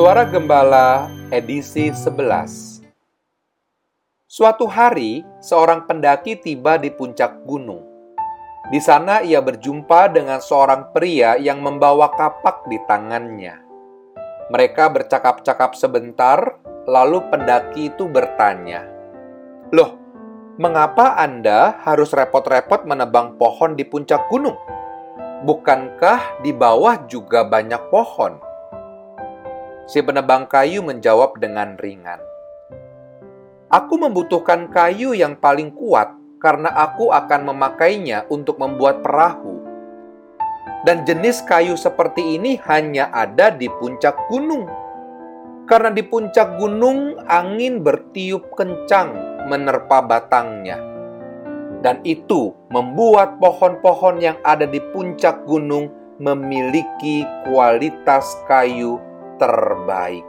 Suara Gembala edisi 11 Suatu hari, seorang pendaki tiba di puncak gunung. Di sana ia berjumpa dengan seorang pria yang membawa kapak di tangannya. Mereka bercakap-cakap sebentar, lalu pendaki itu bertanya, "Loh, mengapa Anda harus repot-repot menebang pohon di puncak gunung? Bukankah di bawah juga banyak pohon?" Si penebang kayu menjawab dengan ringan, "Aku membutuhkan kayu yang paling kuat karena aku akan memakainya untuk membuat perahu. Dan jenis kayu seperti ini hanya ada di puncak gunung. Karena di puncak gunung angin bertiup kencang menerpa batangnya. Dan itu membuat pohon-pohon yang ada di puncak gunung memiliki kualitas kayu terbaik.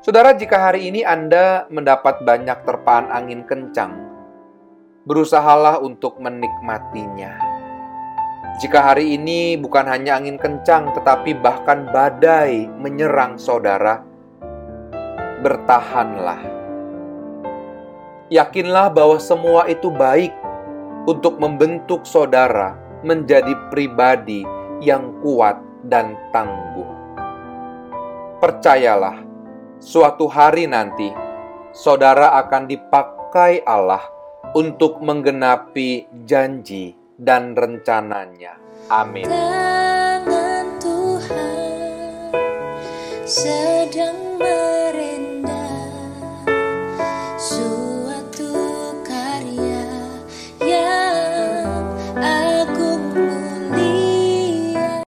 Saudara, jika hari ini Anda mendapat banyak terpaan angin kencang, berusahalah untuk menikmatinya. Jika hari ini bukan hanya angin kencang, tetapi bahkan badai menyerang saudara, bertahanlah. Yakinlah bahwa semua itu baik untuk membentuk saudara menjadi pribadi yang kuat dan tangguh percayalah, suatu hari nanti saudara akan dipakai Allah untuk menggenapi janji dan rencananya. Amin.